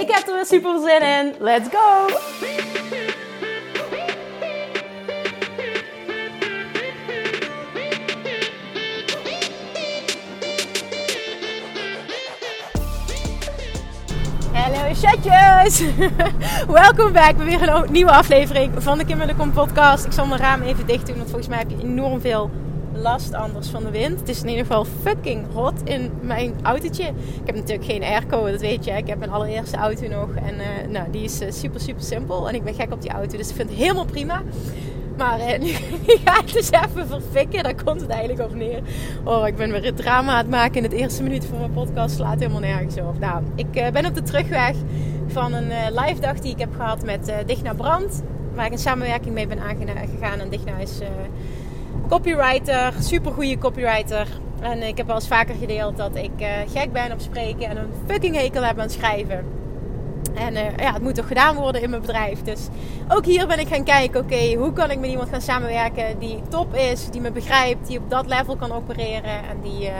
Ik heb er weer super zin in. Let's go! Hallo chatjes! Welkom bij weer een nieuwe aflevering van de Kim en de Kom podcast. Ik zal mijn raam even dicht doen, want volgens mij heb je enorm veel last anders van de wind. Het is in ieder geval fucking hot in mijn autootje. Ik heb natuurlijk geen airco, dat weet je. Ik heb mijn allereerste auto nog en uh, nou, die is uh, super super simpel. En ik ben gek op die auto, dus ik vind het helemaal prima. Maar uh, nu ga ik dus even verfikken. Daar komt het eigenlijk op neer. Oh, ik ben weer het drama aan het maken in het eerste minuut van mijn podcast. Slaat helemaal nergens op. Nou, ik ben op de terugweg van een live dag die ik heb gehad met Digna Brand. Waar ik een samenwerking mee ben aangegaan. En Digna is copywriter, super goede copywriter. En ik heb wel eens vaker gedeeld dat ik uh, gek ben op spreken en een fucking hekel heb aan schrijven. En uh, ja, het moet toch gedaan worden in mijn bedrijf. Dus ook hier ben ik gaan kijken, oké, hoe kan ik met iemand gaan samenwerken die top is, die me begrijpt, die op dat level kan opereren en die... Uh,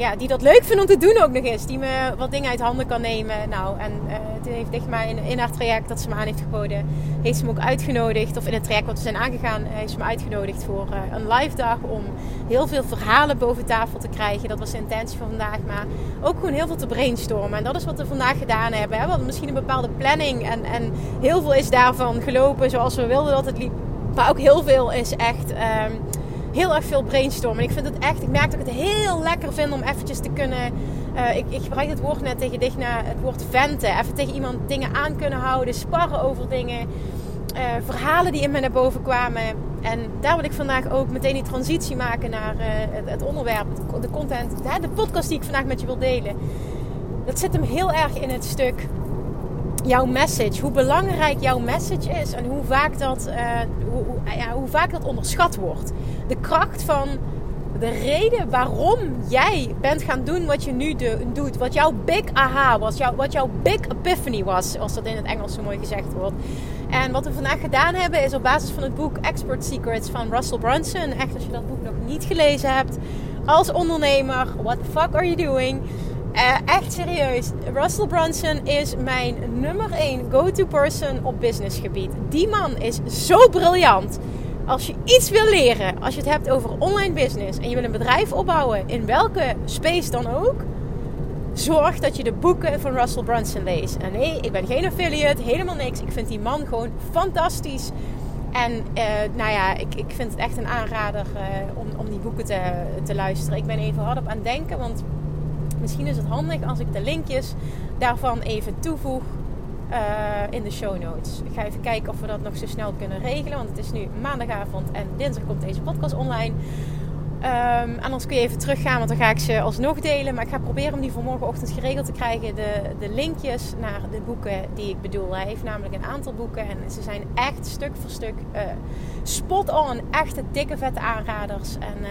ja, die dat leuk vindt om te doen ook nog eens. Die me wat dingen uit handen kan nemen. Nou, en uh, toen heeft dicht maar in, in haar traject dat ze me aan heeft geboden, heeft ze me ook uitgenodigd. Of in het traject wat we zijn aangegaan, heeft ze me uitgenodigd voor uh, een live dag. Om heel veel verhalen boven tafel te krijgen. Dat was de intentie van vandaag. Maar ook gewoon heel veel te brainstormen. En dat is wat we vandaag gedaan hebben. Hè. We misschien een bepaalde planning. En, en heel veel is daarvan gelopen zoals we wilden dat het liep. Maar ook heel veel is echt... Um, heel erg veel brainstormen. Ik vind het echt, ik merk dat ik het heel lekker vind om eventjes te kunnen. Uh, ik, ik, gebruik het woord net tegen Digna, het woord venten. Even tegen iemand dingen aan kunnen houden, sparren over dingen. Uh, verhalen die in me naar boven kwamen. En daar wil ik vandaag ook meteen die transitie maken naar uh, het, onderwerp, de content, de podcast die ik vandaag met je wil delen. Dat zit hem heel erg in het stuk jouw message, hoe belangrijk jouw message is en hoe vaak dat, uh, hoe, ja, hoe vaak dat onderschat wordt. De kracht van de reden waarom jij bent gaan doen wat je nu doet. Wat jouw big aha was. Wat jouw big epiphany was. Zoals dat in het Engels zo mooi gezegd wordt. En wat we vandaag gedaan hebben is op basis van het boek Expert Secrets van Russell Brunson. Echt als je dat boek nog niet gelezen hebt. Als ondernemer, what the fuck are you doing? Uh, echt serieus. Russell Brunson is mijn nummer 1 go-to person op businessgebied. Die man is zo briljant. Als je iets wil leren, als je het hebt over online business en je wil een bedrijf opbouwen in welke space dan ook, zorg dat je de boeken van Russell Brunson leest. En nee, ik ben geen affiliate, helemaal niks. Ik vind die man gewoon fantastisch. En uh, nou ja, ik, ik vind het echt een aanrader uh, om, om die boeken te, te luisteren. Ik ben even hard op aan het denken, want Misschien is het handig als ik de linkjes daarvan even toevoeg uh, in de show notes. Ik ga even kijken of we dat nog zo snel kunnen regelen. Want het is nu maandagavond en dinsdag komt deze podcast online. Um, anders kun je even teruggaan, want dan ga ik ze alsnog delen. Maar ik ga proberen om die voor morgenochtend geregeld te krijgen. De, de linkjes naar de boeken die ik bedoel. Hij heeft namelijk een aantal boeken en ze zijn echt stuk voor stuk uh, spot on. Echte dikke vette aanraders. En uh,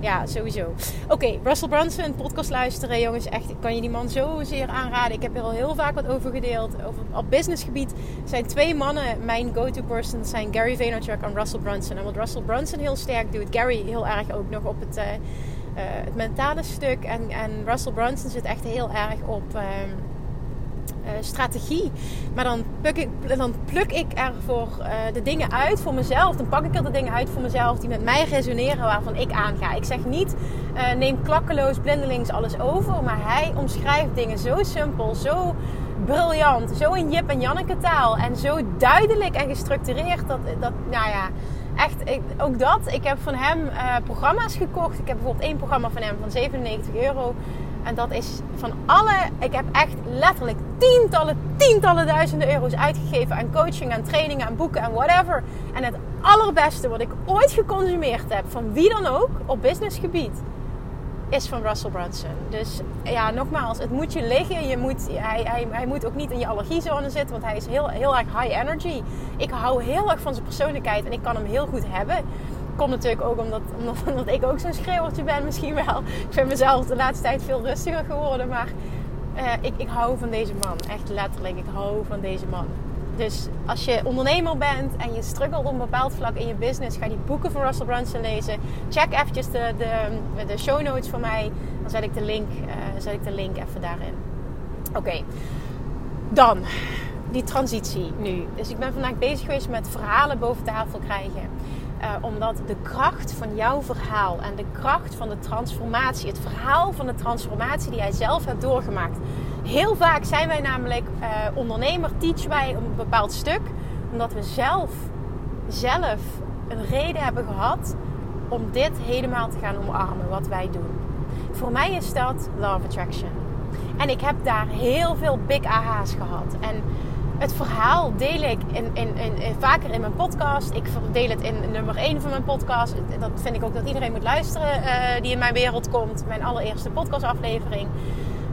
ja, sowieso. Oké, Russell Brunson, podcast luisteren. Jongens, echt, ik kan je die man zozeer aanraden. Ik heb er al heel vaak wat over gedeeld. Over, op businessgebied zijn twee mannen mijn go-to person. Dat zijn Gary Vaynerchuk en Russell Brunson. En wat Russell Brunson heel sterk doet, Gary heel erg ook nog op het, uh, uh, het mentale stuk. En, en Russell Brunson zit echt heel erg op... Uh, strategie. Maar dan pluk ik, dan pluk ik ervoor uh, de dingen uit voor mezelf. Dan pak ik er de dingen uit voor mezelf die met mij resoneren, waarvan ik aanga. Ik zeg niet, uh, neem klakkeloos, blindelings alles over. Maar hij omschrijft dingen zo simpel, zo briljant, zo in Jip en Janneke taal. En zo duidelijk en gestructureerd dat, dat nou ja echt, ik, ook dat. Ik heb van hem programma's gekocht. Ik heb bijvoorbeeld één programma van hem van 97 euro. En dat is van alle, ik heb echt letterlijk tientallen, tientallen duizenden euro's uitgegeven aan coaching, aan trainingen, aan boeken en whatever. En het allerbeste wat ik ooit geconsumeerd heb, van wie dan ook, op businessgebied, is van Russell Brunson. Dus ja, nogmaals, het moet je liggen. Je moet, hij, hij, hij moet ook niet in je allergiezone zitten, want hij is heel, heel erg high energy. Ik hou heel erg van zijn persoonlijkheid en ik kan hem heel goed hebben. Komt natuurlijk ook omdat, omdat, ik ook zo'n schreeuwertje ben, misschien wel. Ik vind mezelf de laatste tijd veel rustiger geworden, maar uh, ik, ik hou van deze man. Echt letterlijk, ik hou van deze man. Dus als je ondernemer bent en je struggelt op een bepaald vlak in je business, ga die boeken van Russell Brunson lezen. Check eventjes de, de, de show notes van mij. Dan zet ik de link, uh, zet ik de link even daarin. Oké, dan die transitie nu. Dus ik ben vandaag bezig geweest met verhalen boven tafel krijgen. Uh, omdat de kracht van jouw verhaal en de kracht van de transformatie, het verhaal van de transformatie die jij zelf hebt doorgemaakt. Heel vaak zijn wij namelijk uh, ondernemer, teachen wij een bepaald stuk, omdat we zelf, zelf een reden hebben gehad om dit helemaal te gaan omarmen, wat wij doen. Voor mij is dat Love Attraction. En ik heb daar heel veel big aha's gehad. En het verhaal deel ik in, in, in, vaker in mijn podcast. Ik deel het in nummer 1 van mijn podcast. Dat vind ik ook dat iedereen moet luisteren uh, die in mijn wereld komt. Mijn allereerste podcastaflevering.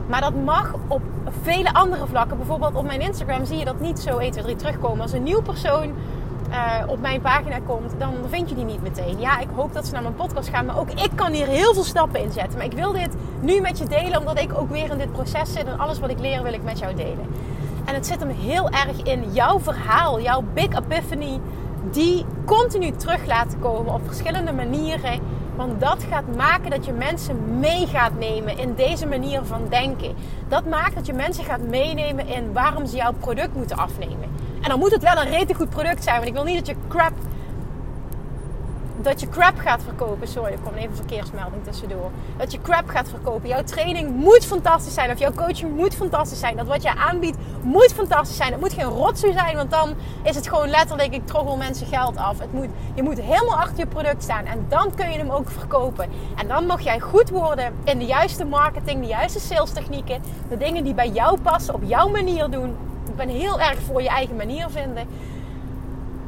Maar dat mag op vele andere vlakken. Bijvoorbeeld op mijn Instagram zie je dat niet zo 1, 2, 3 terugkomen. Als een nieuw persoon uh, op mijn pagina komt, dan vind je die niet meteen. Ja, ik hoop dat ze naar mijn podcast gaan. Maar ook ik kan hier heel veel stappen in zetten. Maar ik wil dit nu met je delen, omdat ik ook weer in dit proces zit. En alles wat ik leer wil ik met jou delen. En het zit hem heel erg in jouw verhaal, jouw big epiphany, die continu terug laten komen op verschillende manieren. Want dat gaat maken dat je mensen mee gaat nemen in deze manier van denken. Dat maakt dat je mensen gaat meenemen in waarom ze jouw product moeten afnemen. En dan moet het wel een rete goed product zijn, want ik wil niet dat je crap dat je crap gaat verkopen. Sorry, er kwam even een verkeersmelding tussendoor. Dat je crap gaat verkopen. Jouw training moet fantastisch zijn. Of jouw coaching moet fantastisch zijn. Dat wat je aanbiedt moet fantastisch zijn. Het moet geen rotzooi zijn. Want dan is het gewoon letterlijk, ik troggel mensen geld af. Het moet, je moet helemaal achter je product staan. En dan kun je hem ook verkopen. En dan mag jij goed worden in de juiste marketing. De juiste sales technieken. De dingen die bij jou passen. Op jouw manier doen. Ik ben heel erg voor je eigen manier vinden.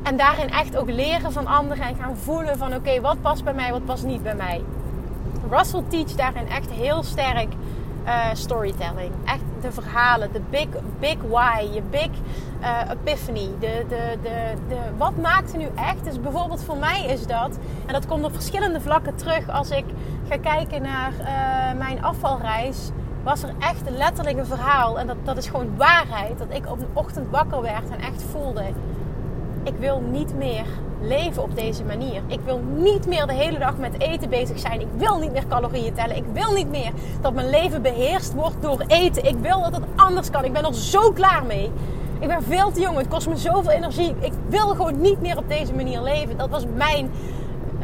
En daarin echt ook leren van anderen en gaan voelen van oké, wat past bij mij, wat past niet bij mij. Russell teach daarin echt heel sterk uh, storytelling. Echt de verhalen, de big, big why, je big uh, epiphany. De, de, de, de, wat maakt er nu echt? Dus bijvoorbeeld voor mij is dat, en dat komt op verschillende vlakken terug als ik ga kijken naar uh, mijn afvalreis. Was er echt letterlijk een verhaal, en dat, dat is gewoon waarheid, dat ik op een ochtend wakker werd en echt voelde: ik wil niet meer leven op deze manier. Ik wil niet meer de hele dag met eten bezig zijn. Ik wil niet meer calorieën tellen. Ik wil niet meer dat mijn leven beheerst wordt door eten. Ik wil dat het anders kan. Ik ben er zo klaar mee. Ik ben veel te jong. Het kost me zoveel energie. Ik wil gewoon niet meer op deze manier leven. Dat was mijn,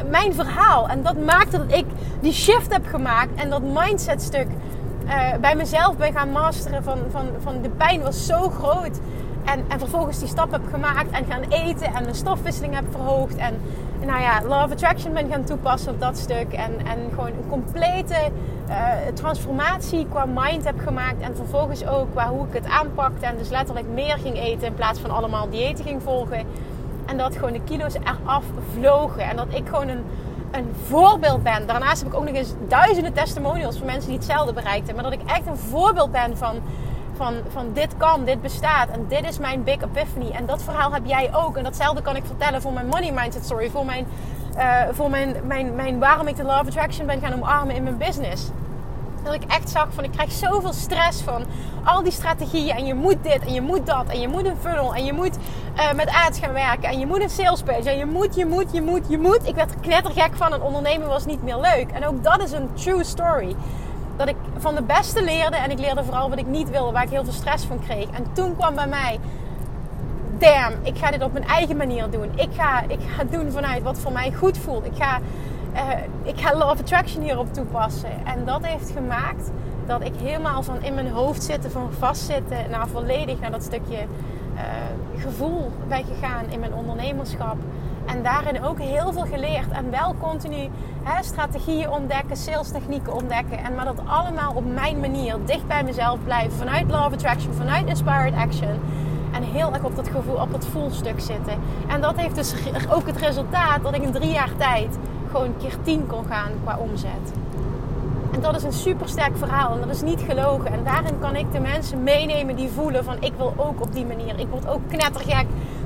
mijn verhaal. En dat maakte dat ik die shift heb gemaakt. En dat mindset stuk uh, bij mezelf ben gaan masteren. Van, van, van de pijn was zo groot. En, en vervolgens die stap heb gemaakt en gaan eten en mijn stofwisseling heb verhoogd. En nou ja, Law Attraction ben gaan toepassen op dat stuk. En, en gewoon een complete uh, transformatie qua mind heb gemaakt. En vervolgens ook qua hoe ik het aanpakte. En dus letterlijk meer ging eten in plaats van allemaal diëten ging volgen. En dat gewoon de kilo's eraf vlogen. En dat ik gewoon een, een voorbeeld ben. Daarnaast heb ik ook nog eens duizenden testimonials van mensen die hetzelfde bereikten. Maar dat ik echt een voorbeeld ben van van, van dit kan, dit bestaat en dit is mijn big epiphany. En dat verhaal heb jij ook. En datzelfde kan ik vertellen voor mijn money mindset story, voor mijn, uh, voor mijn, mijn, mijn waarom ik de of attraction ben gaan omarmen in mijn business. Dat ik echt zag van ik krijg zoveel stress van al die strategieën. En je moet dit en je moet dat. En je moet een funnel. En je moet uh, met ads gaan werken. En je moet een sales page. En je moet, je moet, je moet, je moet. Ik werd er knettergek van. En ondernemen was niet meer leuk. En ook dat is een true story dat ik van de beste leerde. En ik leerde vooral wat ik niet wilde, waar ik heel veel stress van kreeg. En toen kwam bij mij, damn, ik ga dit op mijn eigen manier doen. Ik ga, ik ga doen vanuit wat voor mij goed voelt. Ik ga, uh, ik ga Law of Attraction hierop toepassen. En dat heeft gemaakt dat ik helemaal van in mijn hoofd zitten, van vastzitten, naar volledig naar dat stukje uh, gevoel ben gegaan in mijn ondernemerschap. En daarin ook heel veel geleerd. En wel continu hè, strategieën ontdekken, sales technieken ontdekken. En maar dat allemaal op mijn manier. Dicht bij mezelf blijven. Vanuit Law of Attraction, vanuit Inspired Action. En heel erg op dat gevoel, op dat voelstuk zitten. En dat heeft dus ook het resultaat dat ik in drie jaar tijd gewoon keer tien kon gaan qua omzet. En dat is een super sterk verhaal en dat is niet gelogen. En daarin kan ik de mensen meenemen die voelen van ik wil ook op die manier. Ik word ook knettergek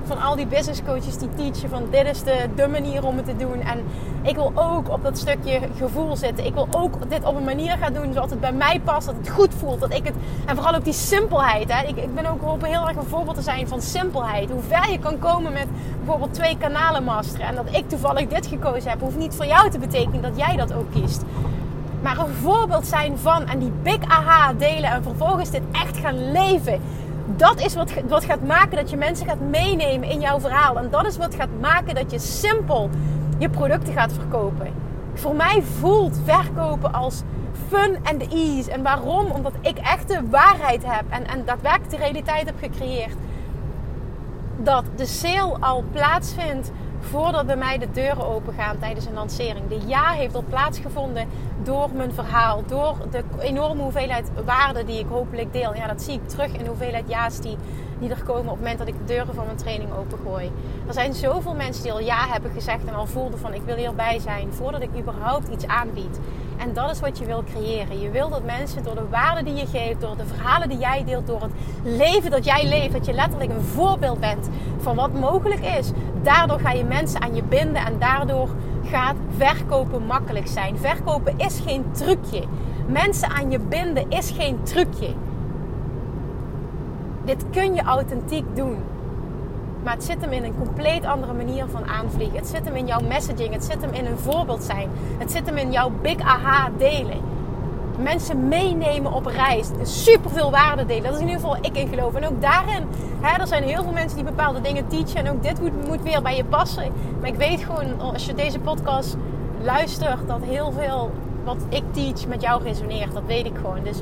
van al die business coaches die teachen van dit is de, de manier om het te doen. En ik wil ook op dat stukje gevoel zitten. Ik wil ook dit op een manier gaan doen zodat het bij mij past, dat het goed voelt. Dat ik het, en vooral ook die simpelheid. Hè. Ik, ik ben ook geholpen heel erg een voorbeeld te zijn van simpelheid. Hoe ver je kan komen met bijvoorbeeld twee kanalen masteren. En dat ik toevallig dit gekozen heb, hoeft niet voor jou te betekenen dat jij dat ook kiest maar een voorbeeld zijn van en die big aha delen en vervolgens dit echt gaan leven. Dat is wat, wat gaat maken dat je mensen gaat meenemen in jouw verhaal. En dat is wat gaat maken dat je simpel je producten gaat verkopen. Voor mij voelt verkopen als fun and ease. En waarom? Omdat ik echt de waarheid heb en, en daadwerkelijk de realiteit heb gecreëerd. Dat de sale al plaatsvindt voordat bij mij de deuren open gaan tijdens een lancering. De ja heeft al plaatsgevonden door mijn verhaal, door de enorme hoeveelheid waarde die ik hopelijk deel. Ja, dat zie ik terug in de hoeveelheid ja's die, die er komen op het moment dat ik de deuren van mijn training opengooi. Er zijn zoveel mensen die al ja hebben gezegd en al voelden van ik wil hierbij zijn voordat ik überhaupt iets aanbied. En dat is wat je wil creëren. Je wil dat mensen door de waarde die je geeft, door de verhalen die jij deelt, door het leven dat jij leeft, dat je letterlijk een voorbeeld bent van wat mogelijk is. Daardoor ga je mensen aan je binden en daardoor gaat verkopen makkelijk zijn. Verkopen is geen trucje. Mensen aan je binden is geen trucje. Dit kun je authentiek doen. Maar het zit hem in een compleet andere manier van aanvliegen. Het zit hem in jouw messaging. Het zit hem in een voorbeeld zijn. Het zit hem in jouw big aha delen. Mensen meenemen op reis. Super veel waarde delen. Dat is in ieder geval ik in geloof. En ook daarin, hè, er zijn heel veel mensen die bepaalde dingen teachen. En ook dit moet, moet weer bij je passen. Maar ik weet gewoon, als je deze podcast luistert, dat heel veel wat ik teach met jou resoneert. Dat weet ik gewoon. Dus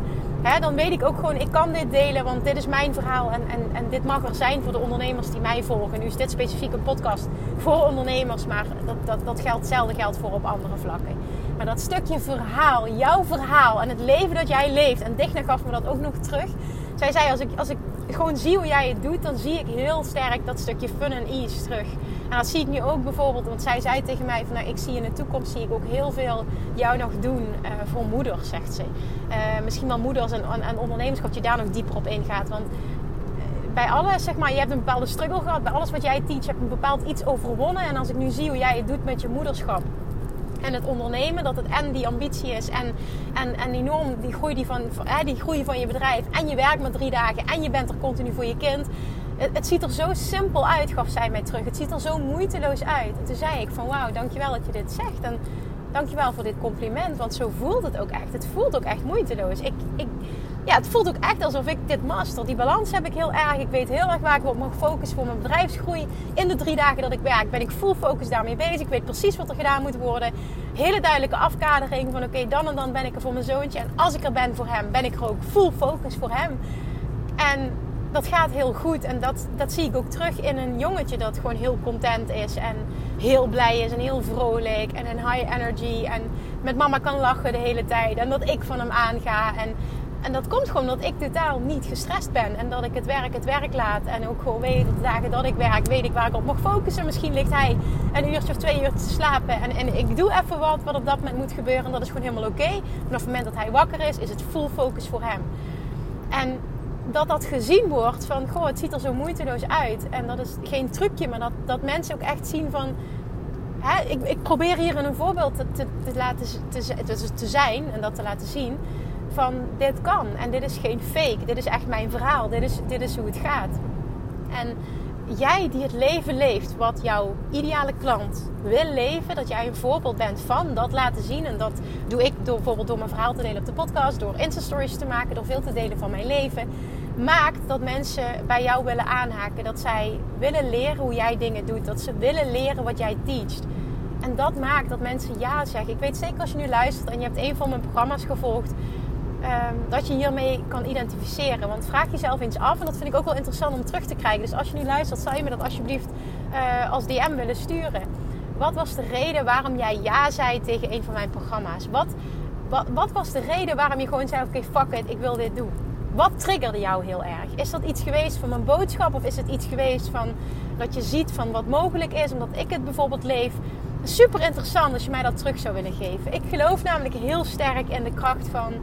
dan weet ik ook gewoon, ik kan dit delen, want dit is mijn verhaal. En, en, en dit mag er zijn voor de ondernemers die mij volgen. Nu is dit specifiek een podcast voor ondernemers, maar dat, dat, dat geldt, hetzelfde geldt voor op andere vlakken. Maar dat stukje verhaal, jouw verhaal en het leven dat jij leeft. En Digna gaf me dat ook nog terug. Zij zei, als ik, als ik gewoon zie hoe jij het doet, dan zie ik heel sterk dat stukje fun en ease terug. En dat zie ik nu ook bijvoorbeeld, want zij zei tegen mij van nou, ik zie in de toekomst zie ik ook heel veel jou nog doen uh, voor moeders, zegt ze. Uh, misschien wel moeders en, en, ondernemerschap, dat je daar nog dieper op ingaat. Want eh, bij alles, zeg maar, je hebt een bepaalde struggle gehad. Bij alles wat jij teach, heb je een bepaald iets overwonnen. En als ik nu zie hoe jij het doet met je moederschap en het ondernemen, dat het en die ambitie is en, en, en enorm die groei, die, van, die groei van je bedrijf en je werkt maar drie dagen en je bent er continu voor je kind het, ziet er zo simpel uit, gaf zij mij terug. Het ziet er zo moeiteloos uit. En toen zei ik van wauw, dankjewel dat je dit zegt. En dankjewel voor dit compliment. Want zo voelt het ook echt. Het voelt ook echt moeiteloos. Ik, ja, het voelt ook echt alsof ik dit master. Die balans heb ik heel erg. Ik weet heel erg waar ik op mag focussen voor mijn bedrijfsgroei. In de drie dagen dat ik werk ben ik full focus daarmee bezig. Ik weet precies wat er gedaan moet worden. Hele duidelijke afkadering van oké, dan en dan ben ik er voor mijn zoontje. En als ik er ben voor hem, ben ik er ook full focus voor hem. En dat gaat heel goed. En dat, dat zie ik ook terug in een jongetje dat gewoon heel content is. En heel blij is en heel vrolijk. En een high energy. En met mama kan lachen de hele tijd. En dat ik van hem aanga. En, en dat komt gewoon omdat ik totaal niet gestrest ben. En dat ik het werk het werk laat. En ook gewoon weet, de dagen dat ik werk, weet ik waar ik op mag focussen. Misschien ligt hij een uurtje of twee uur te slapen. En, en ik doe even wat, wat op dat moment moet gebeuren. En dat is gewoon helemaal oké. Okay. Vanaf het moment dat hij wakker is, is het full focus voor hem. En dat dat gezien wordt van, goh, het ziet er zo moeiteloos uit. En dat is geen trucje, maar dat, dat mensen ook echt zien van... Hè, ik, ik probeer hier een voorbeeld te, te, te laten te, te zijn en dat te laten zien van dit kan. En dit is geen fake. Dit is echt mijn verhaal. Dit is, dit is hoe het gaat. En jij die het leven leeft wat jouw ideale klant wil leven, dat jij een voorbeeld bent van dat laten zien. En dat doe ik door, bijvoorbeeld door mijn verhaal te delen op de podcast, door Insta-stories te maken, door veel te delen van mijn leven. Maakt dat mensen bij jou willen aanhaken. Dat zij willen leren hoe jij dingen doet. Dat ze willen leren wat jij teacht. En dat maakt dat mensen ja zeggen. Ik weet zeker als je nu luistert en je hebt een van mijn programma's gevolgd Ehm, dat je hiermee kan identificeren. Want vraag jezelf eens af, en dat vind ik ook wel interessant om terug te krijgen. Dus als je nu luistert, zou je me dat alsjeblieft uh, als DM willen sturen. Wat was de reden waarom jij ja zei tegen een van mijn programma's? Wat, wat, wat was de reden waarom je gewoon zei: Oké, fuck it, ik wil dit doen? Wat triggerde jou heel erg? Is dat iets geweest van mijn boodschap? Of is het iets geweest van dat je ziet van wat mogelijk is, omdat ik het bijvoorbeeld leef? super interessant als je mij dat terug zou willen geven. Ik geloof namelijk heel sterk in de kracht van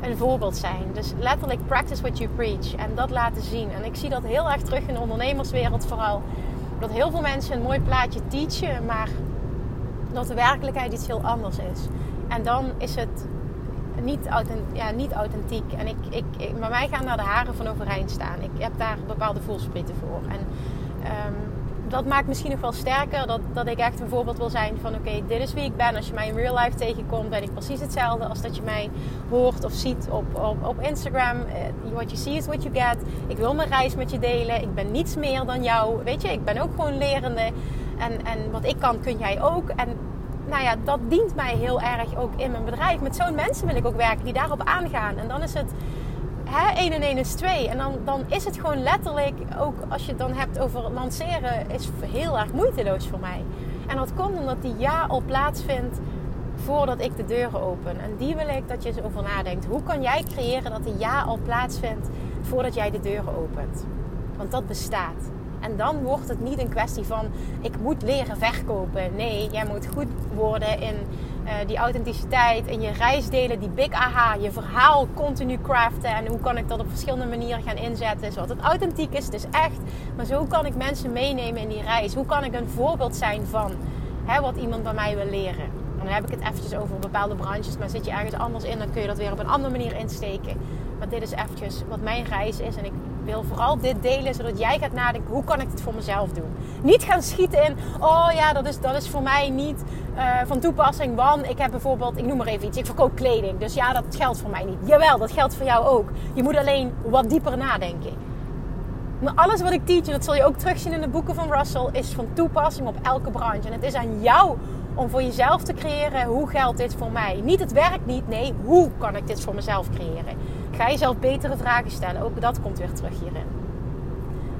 een voorbeeld zijn. Dus letterlijk practice what you preach en dat laten zien. En ik zie dat heel erg terug in de ondernemerswereld vooral. Dat heel veel mensen een mooi plaatje teachen, maar dat de werkelijkheid iets heel anders is. En dan is het niet, authentiek. Ja, niet authentiek. En ik, ik, bij mij gaan daar de haren van overeind staan. Ik heb daar bepaalde voelsprieten voor. En um, dat maakt misschien nog wel sterker dat, dat ik echt een voorbeeld wil zijn van oké, dit is wie ik ben. Als je mij in real life tegenkomt, ben ik precies hetzelfde als dat je mij hoort of ziet op, op, op Instagram. Uh, what you see is what you get. Ik wil mijn reis met je delen. Ik ben niets meer dan jou. Weet je, ik ben ook gewoon lerende. En, en wat ik kan, kun jij ook. En nou ja, dat dient mij heel erg ook in mijn bedrijf. Met zo'n mensen wil ik ook werken die daarop aangaan. En dan is het hè, 1 en 1 is 2. En dan, dan is het gewoon letterlijk, ook als je het dan hebt over lanceren, is heel erg moeiteloos voor mij. En dat komt omdat die ja al plaatsvindt voordat ik de deuren open. En die wil ik dat je eens over nadenkt. Hoe kan jij creëren dat die ja al plaatsvindt voordat jij de deuren opent? Want dat bestaat. En dan wordt het niet een kwestie van ik moet leren verkopen. Nee, jij moet goed worden in uh, die authenticiteit en je reisdelen, die big aha, je verhaal continu craften. En hoe kan ik dat op verschillende manieren gaan inzetten, zodat het authentiek is, is echt. Maar zo kan ik mensen meenemen in die reis. Hoe kan ik een voorbeeld zijn van hè, wat iemand bij mij wil leren? En dan heb ik het eventjes over bepaalde branches, maar zit je ergens anders in, dan kun je dat weer op een andere manier insteken. Maar dit is eventjes wat mijn reis is en ik wil vooral dit delen, zodat jij gaat nadenken: hoe kan ik dit voor mezelf doen? Niet gaan schieten in: oh ja, dat is, dat is voor mij niet uh, van toepassing. Want ik heb bijvoorbeeld, ik noem maar even iets, ik verkoop kleding. Dus ja, dat geldt voor mij niet. Jawel, dat geldt voor jou ook. Je moet alleen wat dieper nadenken. Maar alles wat ik teach, en dat zul je ook terugzien in de boeken van Russell, is van toepassing op elke branche. En het is aan jou om voor jezelf te creëren: hoe geldt dit voor mij? Niet het werkt niet, nee, hoe kan ik dit voor mezelf creëren? Ga jezelf betere vragen stellen. Ook dat komt weer terug hierin.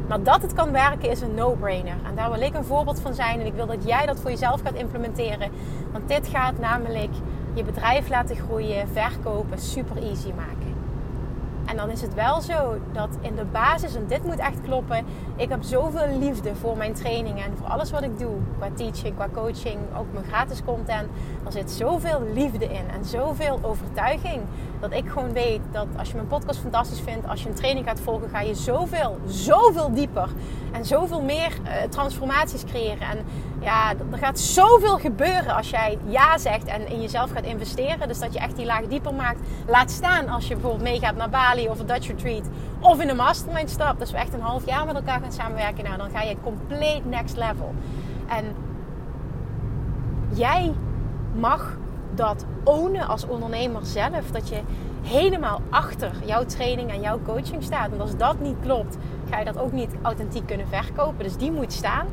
Maar dat het kan werken is een no-brainer. En daar wil ik een voorbeeld van zijn. En ik wil dat jij dat voor jezelf gaat implementeren. Want dit gaat namelijk je bedrijf laten groeien, verkopen, super easy maken. En dan is het wel zo dat in de basis, en dit moet echt kloppen, ik heb zoveel liefde voor mijn trainingen en voor alles wat ik doe. Qua teaching, qua coaching, ook mijn gratis content. Er zit zoveel liefde in en zoveel overtuiging. Dat ik gewoon weet dat als je mijn podcast fantastisch vindt, als je een training gaat volgen, ga je zoveel, zoveel dieper. En zoveel meer uh, transformaties creëren. En ja, er gaat zoveel gebeuren als jij ja zegt en in jezelf gaat investeren. Dus dat je echt die laag dieper maakt. Laat staan als je bijvoorbeeld meegaat naar Bali of een Dutch Retreat. Of in een mastermind stap. Dus we echt een half jaar met elkaar gaan samenwerken. Nou, dan ga je compleet next level. En jij mag dat ownen als ondernemer zelf. Dat je helemaal achter jouw training en jouw coaching staat. En als dat niet klopt, ga je dat ook niet authentiek kunnen verkopen. Dus die moet staan.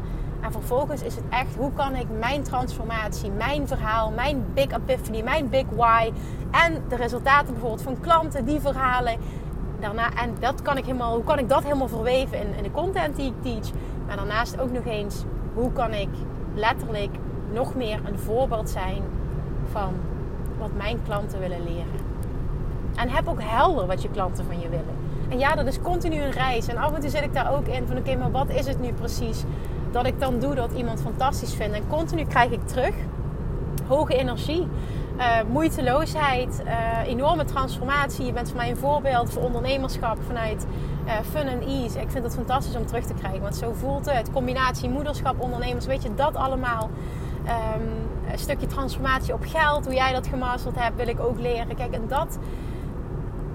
En vervolgens is het echt, hoe kan ik mijn transformatie, mijn verhaal, mijn big epiphany, mijn big why en de resultaten bijvoorbeeld van klanten, die verhalen. Daarna, en dat kan ik helemaal, hoe kan ik dat helemaal verweven in, in de content die ik teach. Maar daarnaast ook nog eens, hoe kan ik letterlijk nog meer een voorbeeld zijn van wat mijn klanten willen leren. En heb ook helder wat je klanten van je willen. En ja, dat is continu een reis. En af en toe zit ik daar ook in van oké, maar wat is het nu precies dat ik dan doe dat iemand fantastisch vindt? En continu krijg ik terug hoge energie, uh, moeiteloosheid, uh, enorme transformatie. Je bent voor mij een voorbeeld voor ondernemerschap vanuit uh, fun en ease. Ik vind het fantastisch om terug te krijgen, want zo voelt het. Combinatie moederschap, ondernemers, weet je, dat allemaal. Um, een stukje transformatie op geld, hoe jij dat gemasterd hebt, wil ik ook leren. Kijk, en dat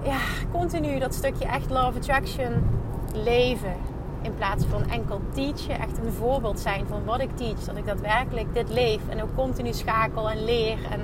ja, continu dat stukje echt love attraction leven. In plaats van enkel teachen, echt een voorbeeld zijn van wat ik teach. Dat ik daadwerkelijk dit leef en ook continu schakel en leer. En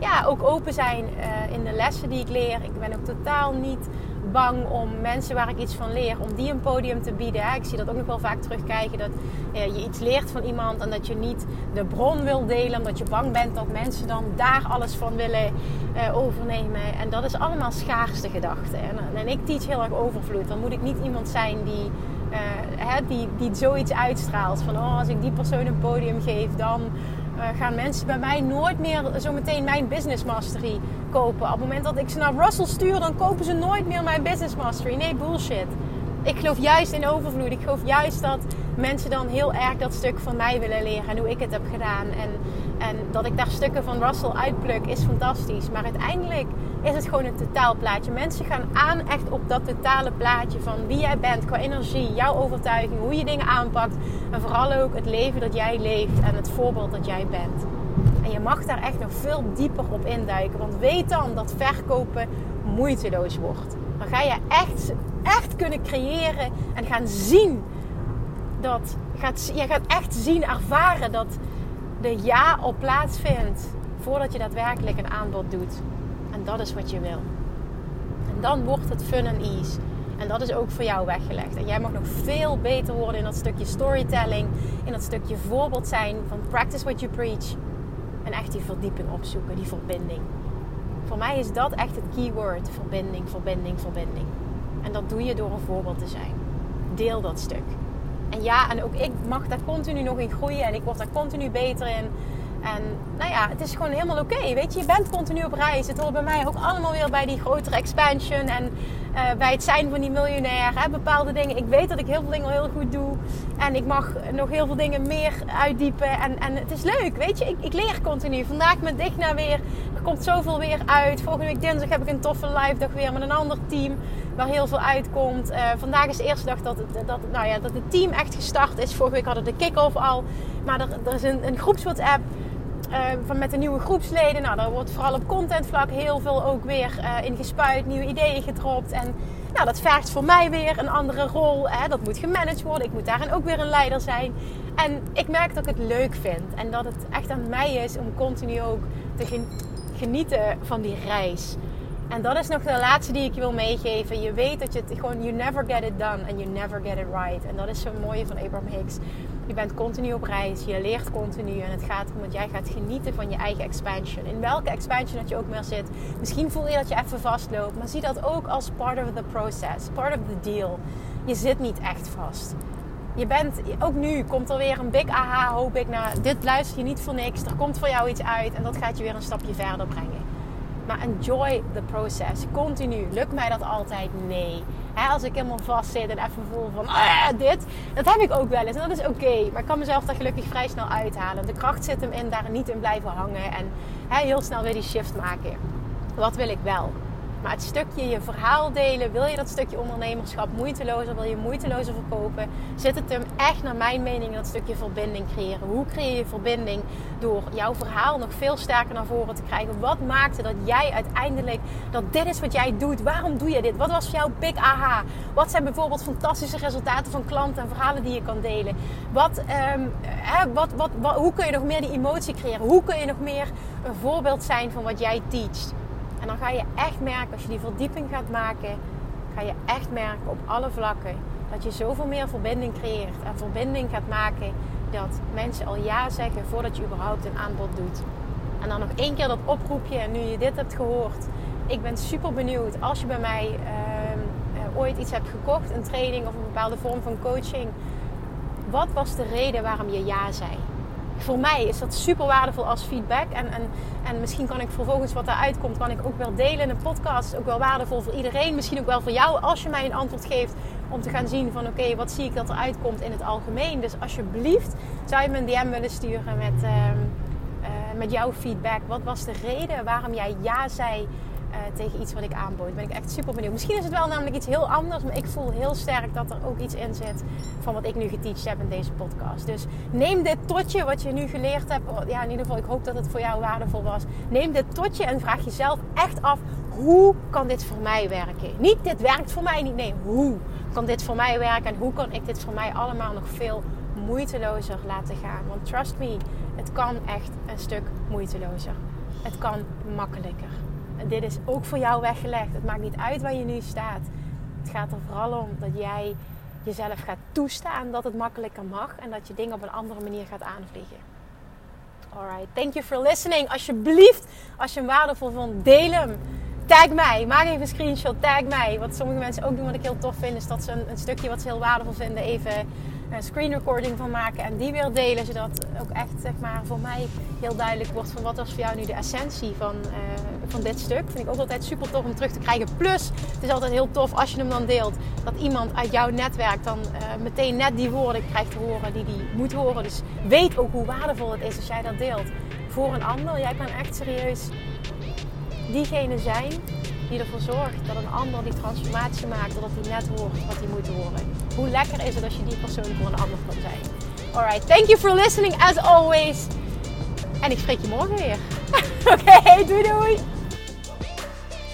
ja, ook open zijn uh, in de lessen die ik leer. Ik ben ook totaal niet bang om mensen waar ik iets van leer, om die een podium te bieden. Ik zie dat ook nog wel vaak terugkijken, dat eh, je iets leert van iemand en dat je niet de bron wil delen, omdat je bang bent dat mensen dan daar alles van willen uh, overnemen. En dat is allemaal schaarste gedachten. En, en, ik teach heel erg overvloed. Dan moet ik niet iemand zijn die, uh, die, die zoiets uitstraalt. Van oh, als ik die persoon een podium geef, dan uh, gaan mensen bij mij nooit meer zometeen mijn business mastery kopen. Op het moment dat ik ze naar Russell stuur, dan kopen ze nooit meer mijn business mastery. Nee, bullshit. Ik geloof juist in overvloed. Ik geloof juist dat mensen dan heel erg dat stuk van mij willen leren en hoe ik het heb gedaan. En, en dat ik daar stukken van Russell uitpluk is fantastisch. Maar uiteindelijk is het gewoon een totaalplaatje. Mensen gaan aan echt op dat totale plaatje van wie jij bent qua energie, jouw overtuiging, hoe je dingen aanpakt. En vooral ook het leven dat jij leeft en het voorbeeld dat jij bent. En je mag daar echt nog veel dieper op induiken. Want weet dan dat verkopen moeiteloos wordt. Dan ga je echt, echt kunnen creëren en gaan zien dat. Gaat, je gaat echt zien, ervaren dat de ja op plaatsvindt voordat je daadwerkelijk een aanbod doet. En dat is wat je wil. En dan wordt het fun en ease. En dat is ook voor jou weggelegd. En jij mag nog veel beter worden in dat stukje storytelling, in dat stukje voorbeeld zijn van practice what you preach. En echt die verdieping opzoeken, die verbinding. Voor mij is dat echt het keyword: verbinding, verbinding, verbinding. En dat doe je door een voorbeeld te zijn. Deel dat stuk. En ja, en ook ik mag daar continu nog in groeien en ik word daar continu beter in. En nou ja, het is gewoon helemaal oké. weet je, je bent continu op reis. Het hoort bij mij ook allemaal weer bij die grotere expansion. En uh, bij het zijn van die miljonair. Hè, bepaalde dingen. Ik weet dat ik heel veel dingen heel goed doe. En ik mag nog heel veel dingen meer uitdiepen. En, en het is leuk, weet je. Ik, ik leer continu. Vandaag met Digna weer. Er komt zoveel weer uit. Volgende week dinsdag heb ik een toffe live dag weer met een ander team. Waar heel veel uitkomt. Uh, vandaag is de eerste dag dat het, dat, nou ja, dat het team echt gestart is. Vorige week hadden we de kick-off al. Maar er, er is een, een groeps WhatsApp uh, van met de nieuwe groepsleden. Nou, daar wordt vooral op contentvlak heel veel ook weer uh, in gespuit, nieuwe ideeën gedropt. En nou, dat vergt voor mij weer een andere rol. Hè? Dat moet gemanaged worden. Ik moet daarin ook weer een leider zijn. En ik merk dat ik het leuk vind. En dat het echt aan mij is om continu ook te genieten van die reis. En dat is nog de laatste die ik je wil meegeven. Je weet dat je het gewoon, you never get it done and you never get it right. En dat is zo mooie van Abraham Hicks. Je bent continu op reis, je leert continu en het gaat om dat jij gaat genieten van je eigen expansion. In welke expansion dat je ook meer zit. Misschien voel je dat je even vastloopt, maar zie dat ook als part of the process, part of the deal. Je zit niet echt vast. Je bent, ook nu komt er weer een big aha, hoop ik. Nou, dit luister je niet voor niks. Er komt voor jou iets uit en dat gaat je weer een stapje verder brengen. Maar enjoy the process. Continu. Lukt mij dat altijd? Nee. Als ik helemaal vast zit en even voel van ah, dit, dat heb ik ook wel eens. En dat is oké. Maar ik kan mezelf daar gelukkig vrij snel uithalen. De kracht zit hem in daar niet in blijven hangen. En heel snel weer die shift maken. Wat wil ik wel? Maar het stukje je verhaal delen, wil je dat stukje ondernemerschap moeitelozer, wil je moeitelozer verkopen, zit het hem echt naar mijn mening in dat stukje verbinding creëren. Hoe creëer je verbinding door jouw verhaal nog veel sterker naar voren te krijgen? Wat maakte dat jij uiteindelijk, dat dit is wat jij doet? Waarom doe je dit? Wat was jouw big aha? Wat zijn bijvoorbeeld fantastische resultaten van klanten en verhalen die je kan delen? Wat, um, hè, wat, wat, wat, hoe kun je nog meer die emotie creëren? Hoe kun je nog meer een voorbeeld zijn van wat jij teacht? En dan ga je echt merken, als je die verdieping gaat maken, ga je echt merken op alle vlakken dat je zoveel meer verbinding creëert. En verbinding gaat maken dat mensen al ja zeggen voordat je überhaupt een aanbod doet. En dan nog één keer dat oproepje, en nu je dit hebt gehoord. Ik ben super benieuwd als je bij mij ehm, eh, ooit iets hebt gekocht, een training of een bepaalde vorm van coaching. Wat was de reden waarom je ja zei? Voor mij is dat super waardevol als feedback. En, en, en misschien kan ik vervolgens wat daaruit komt, kan ik ook wel delen in een podcast. Ook wel waardevol voor iedereen. Misschien ook wel voor jou als je mij een antwoord geeft. Om te gaan zien van oké, wat zie ik dat eruit komt in het algemeen. Dus alsjeblieft zou je me een DM willen sturen met, uh, uh, met jouw feedback. Wat was de reden waarom jij ja zei tegen iets wat ik aanbood. Ben ik echt super benieuwd. Misschien is het wel namelijk iets heel anders, maar ik voel heel sterk dat er ook iets in zit van wat ik nu geteacht heb in deze podcast. Dus neem dit totje wat je nu geleerd hebt. Oh, ja, in ieder geval, ik hoop dat het voor jou waardevol was. Neem dit totje en vraag jezelf echt af: hoe kan dit voor mij werken? Niet dit werkt voor mij niet. Nee, hoe kan dit voor mij werken en hoe kan ik dit voor mij allemaal nog veel moeitelozer laten gaan? Want trust me, het kan echt een stuk moeitelozer. Het kan makkelijker dit is ook voor jou weggelegd. Het maakt niet uit waar je nu staat. Het gaat er vooral om dat jij jezelf gaat toestaan dat het makkelijker mag en dat je dingen op een andere manier gaat aanvliegen. Alright, thank you for listening. Alsjeblieft, als je hem waardevol vond, deel hem. Tag mij, maak even een screenshot, tag mij. Wat sommige mensen ook doen, wat ik heel tof vind, is dat ze een, een stukje wat ze heel waardevol vinden even screen recording van maken en die weer delen. Zodat ook echt zeg maar, voor mij heel duidelijk wordt van wat was voor jou nu de essentie van, uh, van dit stuk. Vind ik ook altijd super tof om terug te krijgen. Plus, het is altijd heel tof als je hem dan deelt. Dat iemand uit jouw netwerk dan uh, meteen net die woorden krijgt te horen die die moet horen. Dus weet ook hoe waardevol het is als jij dat deelt voor een ander. Jij kan echt serieus diegene zijn die ervoor zorgt dat een ander die transformatie maakt, dat hij net hoort wat hij moet horen. Hoe lekker is het als je die persoon voor een ander kan zijn? Alright, thank you for listening as always. En ik spreek je morgen weer. Oké, doei doei!